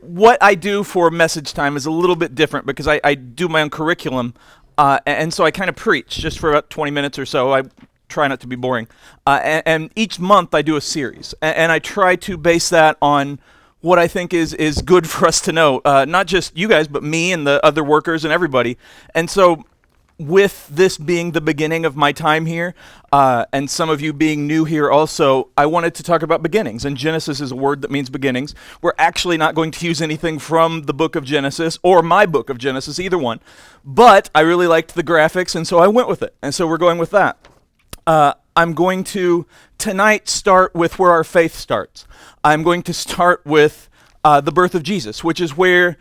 what I do for message time is a little bit different because I, I do my own curriculum. Uh, and so I kind of preach just for about 20 minutes or so. I try not to be boring. Uh, and, and, each month I do a series. And, and, I try to base that on what I think is, is good for us to know. Uh, not just you guys, but me and the other workers and everybody. And so with this being the beginning of my time here, uh, and some of you being new here also, I wanted to talk about beginnings. And Genesis is a word that means beginnings. We're actually not going to use anything from the book of Genesis or my book of Genesis, either one. But I really liked the graphics, and so I went with it. And so we're going with that. Uh, I'm going to tonight start with where our faith starts. I'm going to start with uh, the birth of Jesus, which is where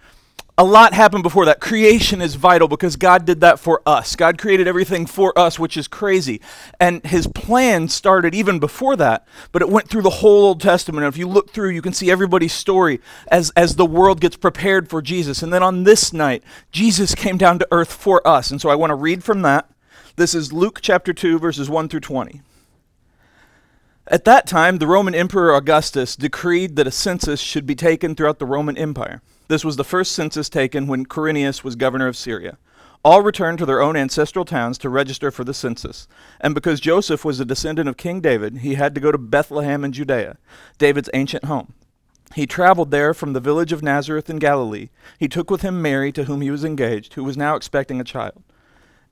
a lot happened before that. Creation is vital because God did that for us. God created everything for us, which is crazy. And his plan started even before that, but it went through the whole Old Testament. And if you look through, you can see everybody's story as, as the world gets prepared for Jesus. And then on this night, Jesus came down to earth for us. And so I want to read from that. This is Luke chapter 2, verses 1 through 20. At that time, the Roman Emperor Augustus decreed that a census should be taken throughout the Roman Empire. This was the first census taken when Quirinius was governor of Syria. All returned to their own ancestral towns to register for the census. And because Joseph was a descendant of King David, he had to go to Bethlehem in Judea, David's ancient home. He traveled there from the village of Nazareth in Galilee. He took with him Mary, to whom he was engaged, who was now expecting a child.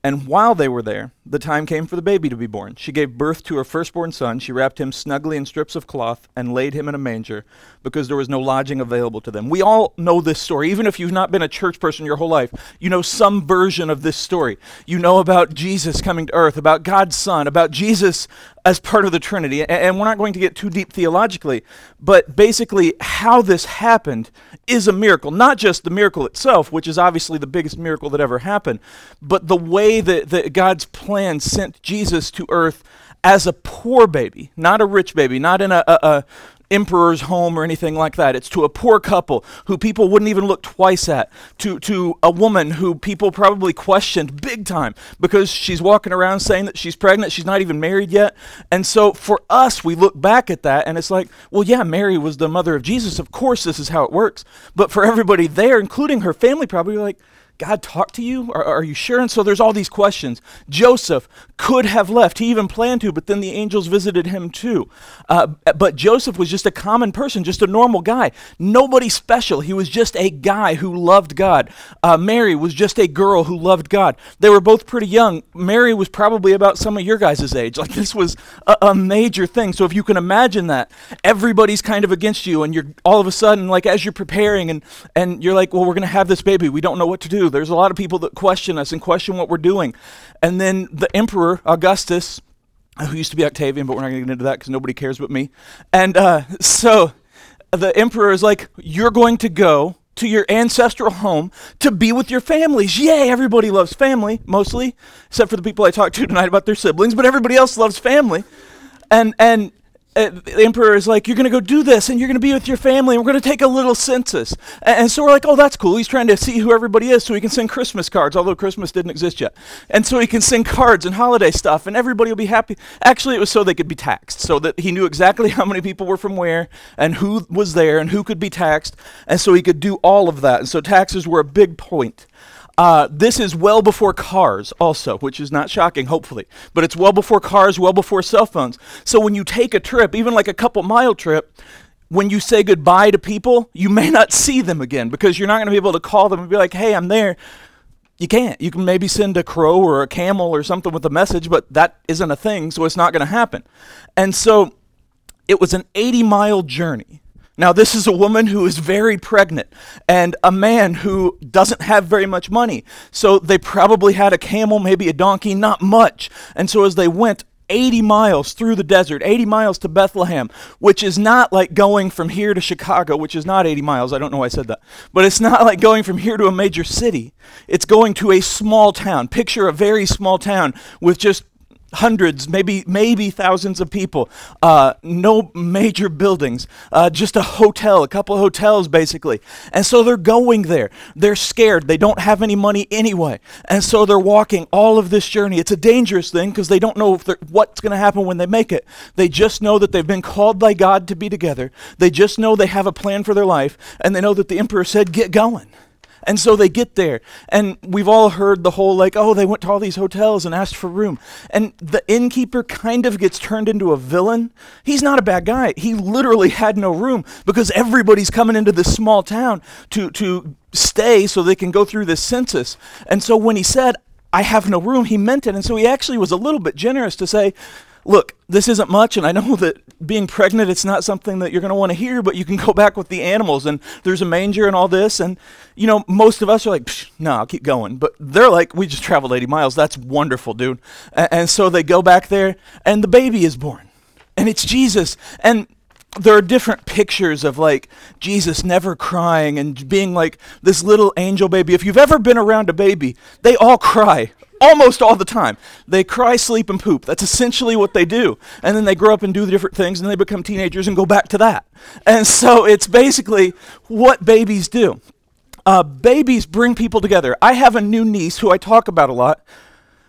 And while they were there, the time came for the baby to be born. She gave birth to her firstborn son. She wrapped him snugly in strips of cloth and laid him in a manger because there was no lodging available to them. We all know this story. Even if you've not been a church person your whole life, you know some version of this story. You know about Jesus coming to earth, about God's Son, about Jesus as part of the Trinity. And we're not going to get too deep theologically, but basically, how this happened is a miracle. Not just the miracle itself, which is obviously the biggest miracle that ever happened, but the way that, that God's plan sent Jesus to earth as a poor baby, not a rich baby, not in a, a, emperor's home or anything like that. It's to a poor couple who people wouldn't even look twice at, to, to a woman who people probably questioned big time because she's walking around saying that she's pregnant, she's not even married yet. And so for us, we look back at that and it's like, well, yeah, Mary was the mother of Jesus. Of course, this is how it works. But for everybody there, including her family, probably like, God talked to you? Are, are, you sure? And so there's all these questions. Joseph could have left. He even planned to, but then the angels visited him too. Uh, but Joseph was just a common person, just a normal guy. Nobody special. He was just a guy who loved God. Uh, Mary was just a girl who loved God. They were both pretty young. Mary was probably about some of your guys' age. Like this was a, a major thing. So if you can imagine that, everybody's kind of against you, and you're all of a sudden, like as you're preparing, and, and you're like, well, we're going to have this baby. We don't know what to do. There's a lot of people that question us and question what we're doing. And then the emperor, Augustus, who used to be Octavian, but we're not going to get into that because nobody cares but me. And uh, so the emperor is like, You're going to go to your ancestral home to be with your families. Yay, everybody loves family, mostly, except for the people I talked to tonight about their siblings, but everybody else loves family. And, and uh, the emperor is like, You're going to go do this, and you're going to be with your family, and we're going to take a little census. And, and, so we're like, Oh, that's cool. He's trying to see who everybody is so he can send Christmas cards, although Christmas didn't exist yet. And so he can send cards and holiday stuff, and everybody will be happy. Actually, it was so they could be taxed, so that he knew exactly how many people were from where, and who was there, and who could be taxed, and so he could do all of that. And so taxes were a big point. Uh, this is well before cars, also, which is not shocking, hopefully. But it's well before cars, well before cell phones. So when you take a trip, even like a couple mile trip, when you say goodbye to people, you may not see them again because you're not going to be able to call them and be like, hey, I'm there. You can't. You can maybe send a crow or a camel or something with a message, but that isn't a thing, so it's not going to happen. And so it was an 80 mile journey now, this is a woman who is very pregnant and a man who doesn't have very much money. So they probably had a camel, maybe a donkey, not much. And so as they went 80 miles through the desert, 80 miles to Bethlehem, which is not like going from here to Chicago, which is not 80 miles. I don't know why I said that. But it's not like going from here to a major city. It's going to a small town. Picture a very small town with just hundreds, maybe maybe thousands of people. Uh, no major buildings, uh, just a hotel, a couple of hotels basically. And so they're going there. They're scared. They don't have any money anyway, and so they're walking all of this journey. It's a dangerous thing because they don't know what's going to happen when they make it. They just know that they've been called by God to be together. They just know they have a plan for their life, and they know that the emperor said, "Get going." And so they get there, and we've all heard the whole like, oh, they went to all these hotels and asked for room. And the innkeeper kind of gets turned into a villain. He's not a bad guy. He literally had no room because everybody's coming into this small town to, to stay so they can go through this census. And so when he said, I have no room, he meant it. And so he actually was a little bit generous to say, look, this isn't much, and I know that being pregnant, it's not something that you're going to want to hear, but you can go back with the animals, and there's a manger and all this, and, you know, most of us are like, no, I'll keep going. But they're like, we just traveled 80 miles. That's wonderful, dude. And, and so they go back there, and the baby is born, and it's Jesus. And there are different pictures of like Jesus never crying and being like this little angel baby. If you've ever been around a baby, they all cry almost all the time. They cry, sleep, and poop. That's essentially what they do. And then they grow up and do the different things, and they become teenagers and go back to that. And so it's basically what babies do. Uh, babies bring people together. I have a new niece who I talk about a lot.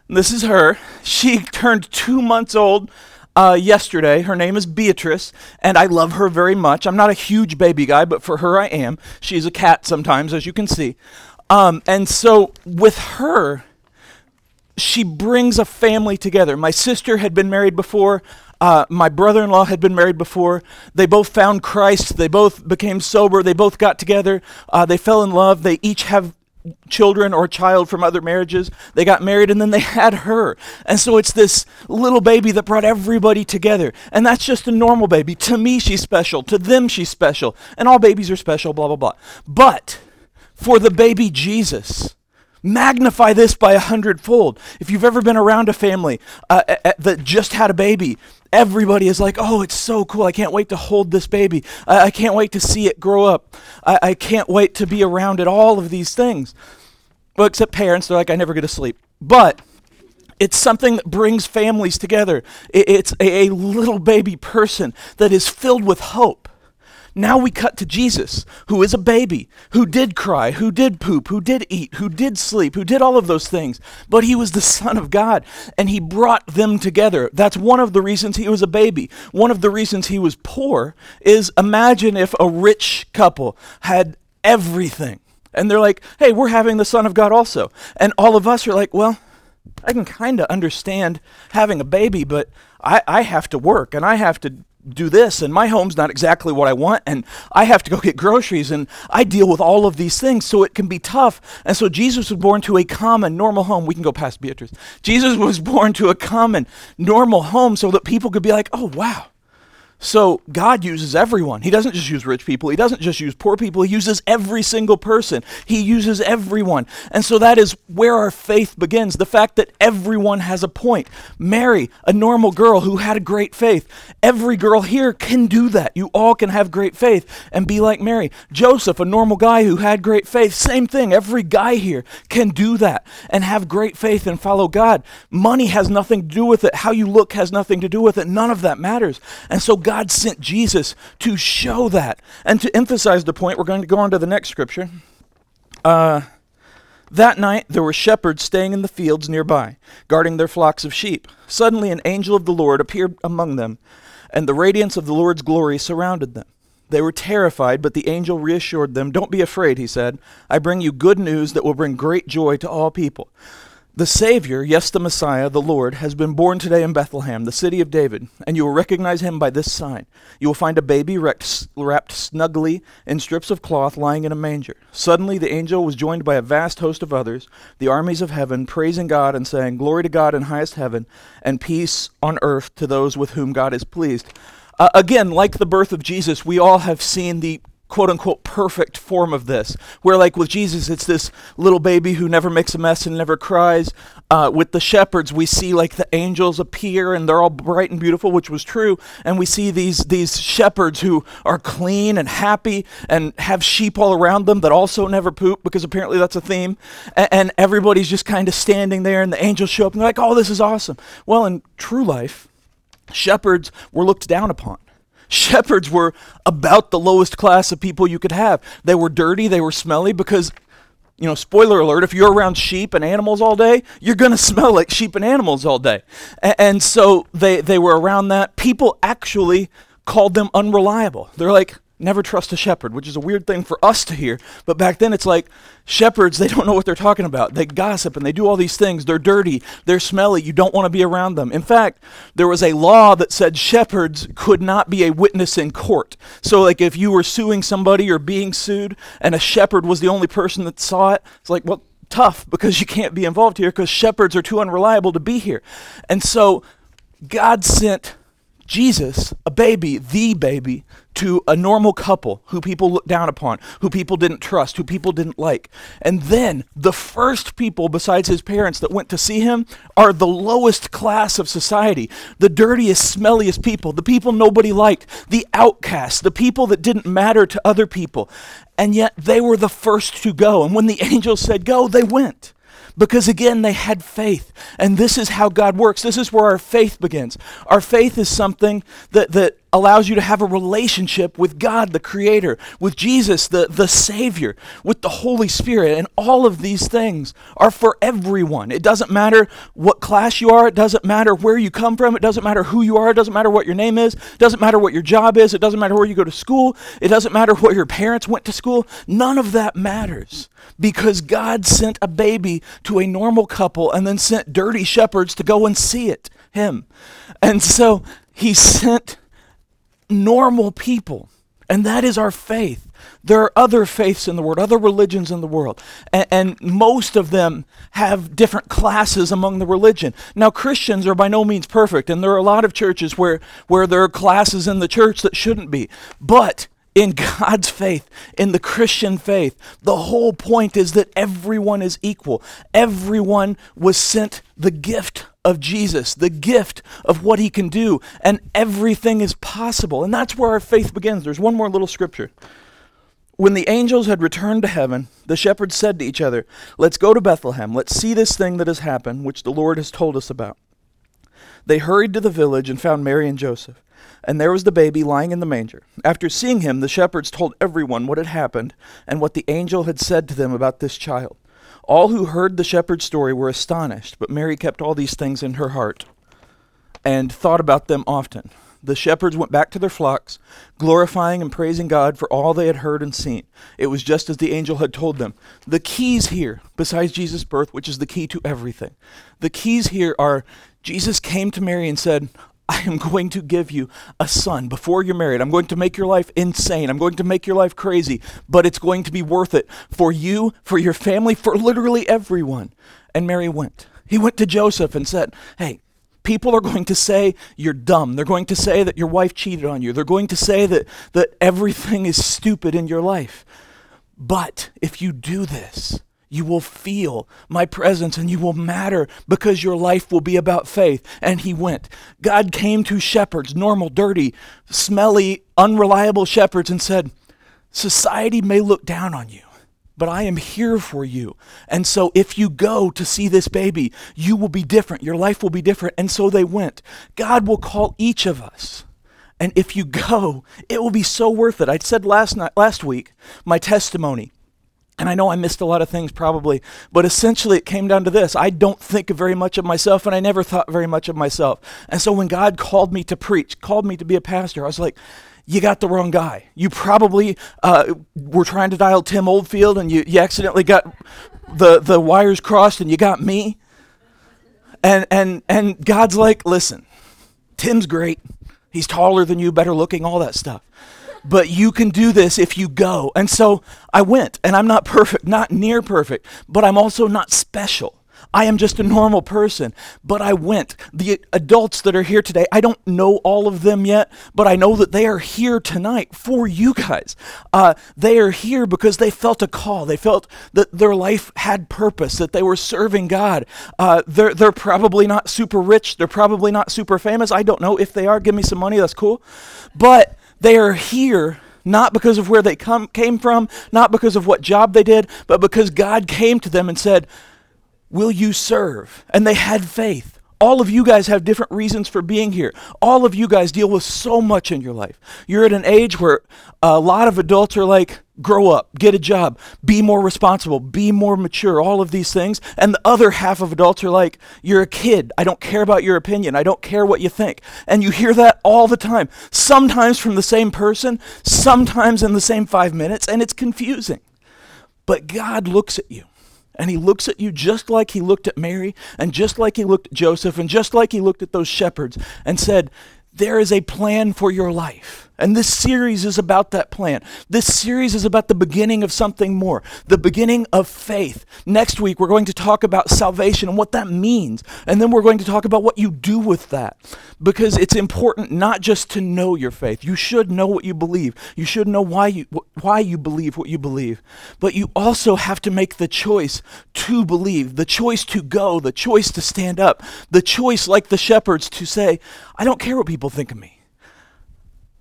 This is her. She turned two months old uh, yesterday. Her name is Beatrice, and I love her very much. I'm not a huge baby guy, but for her I am. She's a cat sometimes, as you can see. Um, and so with her, she brings a family together. My sister had been married before. Uh, my brother in law had been married before. They both found Christ. They both became sober. They both got together. Uh, they fell in love. They each have children or child from other marriages. They got married and then they had her. And so it's this little baby that brought everybody together. And that's just a normal baby. To me, she's special. To them, she's special. And all babies are special, blah, blah, blah. But for the baby Jesus, Magnify this by a hundredfold. If you've ever been around a family uh, that just had a baby, everybody is like, oh, it's so cool. I can't wait to hold this baby. I, I can't wait to see it grow up. I-, I can't wait to be around it. All of these things. Well, except parents, they're like, I never get to sleep. But it's something that brings families together. It's a, a little baby person that is filled with hope. Now we cut to Jesus, who is a baby, who did cry, who did poop, who did eat, who did sleep, who did all of those things. But he was the Son of God, and he brought them together. That's one of the reasons he was a baby. One of the reasons he was poor is imagine if a rich couple had everything. And they're like, hey, we're having the Son of God also. And all of us are like, well, I can kind of understand having a baby, but I, I have to work and I have to do this and my home's not exactly what I want and I have to go get groceries and I deal with all of these things so it can be tough. And so Jesus was born to a common normal home. We can go past Beatrice. Jesus was born to a common normal home so that people could be like, "Oh wow. So God uses everyone. He doesn't just use rich people. He doesn't just use poor people. He uses every single person. He uses everyone. And so that is where our faith begins. The fact that everyone has a point. Mary, a normal girl who had a great faith. Every girl here can do that. You all can have great faith and be like Mary. Joseph, a normal guy who had great faith. Same thing. Every guy here can do that and have great faith and follow God. Money has nothing to do with it. How you look has nothing to do with it. None of that matters. And so God sent Jesus to show that. And to emphasize the point, we're going to go on to the next scripture. Uh, that night there were shepherds staying in the fields nearby, guarding their flocks of sheep. Suddenly an angel of the Lord appeared among them, and the radiance of the Lord's glory surrounded them. They were terrified, but the angel reassured them. Don't be afraid, he said. I bring you good news that will bring great joy to all people. The Savior, yes, the Messiah, the Lord, has been born today in Bethlehem, the city of David, and you will recognize him by this sign. You will find a baby wrapped, wrapped snugly in strips of cloth lying in a manger. Suddenly the angel was joined by a vast host of others, the armies of heaven, praising God and saying, Glory to God in highest heaven, and peace on earth to those with whom God is pleased. Uh, again, like the birth of Jesus, we all have seen the quote unquote perfect form of this. Where, like with Jesus, it's this little baby who never makes a mess and never cries. Uh, with the shepherds, we see like the angels appear and they're all bright and beautiful, which was true. And we see these, these shepherds who are clean and happy and have sheep all around them that also never poop because apparently that's a theme. And everybody's just kind of standing there and the angels show up and they're like, oh, this is awesome. Well, in true life, shepherds were looked down upon. Shepherds were about the lowest class of people you could have. They were dirty, they were smelly because, you know, spoiler alert, if you're around sheep and animals all day, you're going to smell like sheep and animals all day. A- and so they, they were around that. People actually called them unreliable. They're like, never trust a shepherd, which is a weird thing for us to hear. But back then, it's like shepherds, they don't know what they're talking about. They gossip and they do all these things. They're dirty, they're smelly. You don't want to be around them. In fact, there was a law that said shepherds could not be a witness in court. So, like, if you were suing somebody or being sued and a shepherd was the only person that saw it, it's like, well, tough because you can't be involved here because shepherds are too unreliable to be here. And so, God sent Jesus, a baby, the baby, to a normal couple who people looked down upon, who people didn't trust, who people didn't like. And then the first people besides his parents that went to see him are the lowest class of society, the dirtiest, smelliest people, the people nobody liked, the outcasts, the people that didn't matter to other people. And yet they were the first to go. And when the angels said go, they went because again they had faith. And this is how god works. This is where our faith begins. Our faith is something that, that allows you to have a relationship with god the creator with jesus the, the savior with the holy spirit and all of these things are for everyone. It doesn't matter what class you are it doesn't matter where you come from it doesn't matter who you are it doesn't matter what your name is it doesn't matter what your job is it doesn't matter where you go to school it doesn't matter where your parents went to school none of that matters. Because god sent a baby to a normal couple and then sent dirty shepherds to go and see it him. And so he sent normal people. And that is our faith. There are other faiths in the world, other religions in the world, and, and, most of them have different classes among the religion. Now, Christians are by no means perfect, and there are a lot of churches where, where there are classes in the church that shouldn't be. But in God's faith, in the Christian faith, the whole point is that everyone is equal. Everyone was sent the gift of Jesus, the gift of what he can do, and everything is possible. And that's where our faith begins. There's one more little scripture. When the angels had returned to heaven, the shepherds said to each other, Let's go to Bethlehem. Let's see this thing that has happened, which the Lord has told us about. They hurried to the village and found Mary and Joseph. And there was the baby lying in the manger. After seeing him, the shepherds told everyone what had happened and what the angel had said to them about this child. All who heard the shepherd's story were astonished, but Mary kept all these things in her heart and thought about them often. The shepherds went back to their flocks, glorifying and praising God for all they had heard and seen. It was just as the angel had told them. The keys here, besides Jesus' birth, which is the key to everything, the keys here are Jesus came to Mary and said, I am going to give you a son before you're married. I'm going to make your life insane. I'm going to make your life crazy, but it's going to be worth it for you, for your family, for literally everyone. And Mary went. He went to Joseph and said, Hey, people are going to say you're dumb. They're going to say that your wife cheated on you. They're going to say that, that everything is stupid in your life. But if you do this, you will feel my presence and you will matter because your life will be about faith. And he went. God came to shepherds, normal, dirty, smelly, unreliable shepherds, and said, Society may look down on you, but I am here for you. And so if you go to see this baby, you will be different. Your life will be different. And so they went. God will call each of us. And if you go, it will be so worth it. I said last night, last week, my testimony and I know I missed a lot of things probably, but essentially it came down to this. I don't think very much of myself, and I never thought very much of myself. And so when God called me to preach, called me to be a pastor, I was like, you got the wrong guy. You probably uh, were trying to dial Tim Oldfield, and you, you accidentally got the, the wires crossed, and you got me. And, and, and God's like, listen, Tim's great. He's taller than you, better looking, all that stuff but you can do this if you go. And so I went, and I'm not perfect, not near perfect, but I'm also not special. I am just a normal person, but I went. The adults that are here today, I don't know all of them yet, but I know that they are here tonight for you guys. Uh, they are here because they felt a call. They felt that their life had purpose, that they were serving God. Uh, they're, they're probably not super rich. They're probably not super famous. I don't know if they are. Give me some money. That's cool. But they are here not because of where they come, came from, not because of what job they did, but because God came to them and said, Will you serve? And they had faith. All of you guys have different reasons for being here. All of you guys deal with so much in your life. You're at an age where a lot of adults are like, grow up, get a job, be more responsible, be more mature, all of these things. And the other half of adults are like, you're a kid. I don't care about your opinion. I don't care what you think. And you hear that all the time, sometimes from the same person, sometimes in the same five minutes, and it's confusing. But God looks at you and he looks at you just like he looked at Mary, and just like he looked at Joseph, and just like he looked at those shepherds, and said, There is a plan for your life. And this series is about that plan. This series is about the beginning of something more, the beginning of faith. Next week, we're going to talk about salvation and what that means. And then we're going to talk about what you do with that. Because it's important not just to know your faith. You should know what you believe. You should know why you, why you believe what you believe. But you also have to make the choice to believe, the choice to go, the choice to stand up, the choice, like the shepherds, to say, I don't care what people think of me.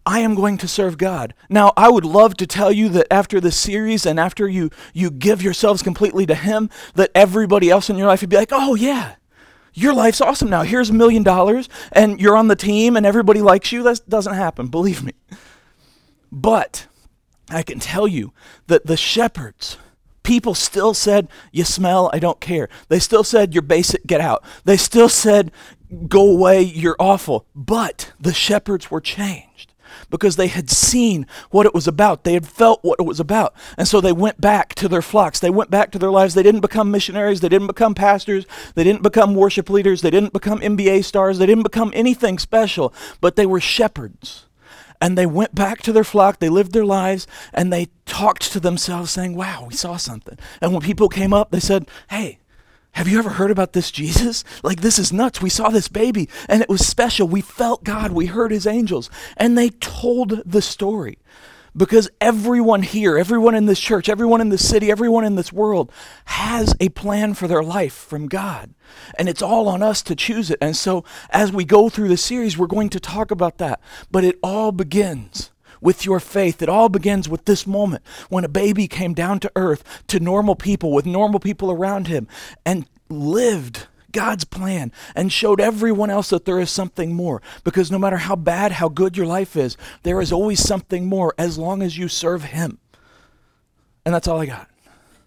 I am going to serve God. Now, I would love to tell you that after this series and after you you give yourselves completely to him that everybody else in your life would be like, "Oh yeah. Your life's awesome now. Here's a million dollars and you're on the team and everybody likes you." That doesn't happen, believe me. But I can tell you that the shepherds people still said, You smell, I don't care. They still said, You're basic, get out. They still said, Go away, you're awful. But the shepherds were changed because they had seen what it was about. They had felt what it was about. And so they went back to their flocks. They went back to their lives. They didn't become missionaries. They didn't become pastors. They didn't become worship leaders. They didn't become NBA stars. They didn't become anything special, but they were shepherds. And they went back to their flock, they lived their lives, and they talked to themselves, saying, Wow, we saw something. And when people came up, they said, Hey, have you ever heard about this Jesus? Like, this is nuts. We saw this baby and it was special. We felt God. We heard his angels. And they told the story because everyone here, everyone in this church, everyone in this city, everyone in this world has a plan for their life from God. And it's all on us to choose it. And so, as we go through the series, we're going to talk about that. But it all begins with your faith. It all begins with this moment when a baby came down to earth to normal people with normal people around him and lived God's plan and showed everyone else that there is something more. Because no matter how bad, how good your life is, there is always something more as long as you serve Him. And that's all I got.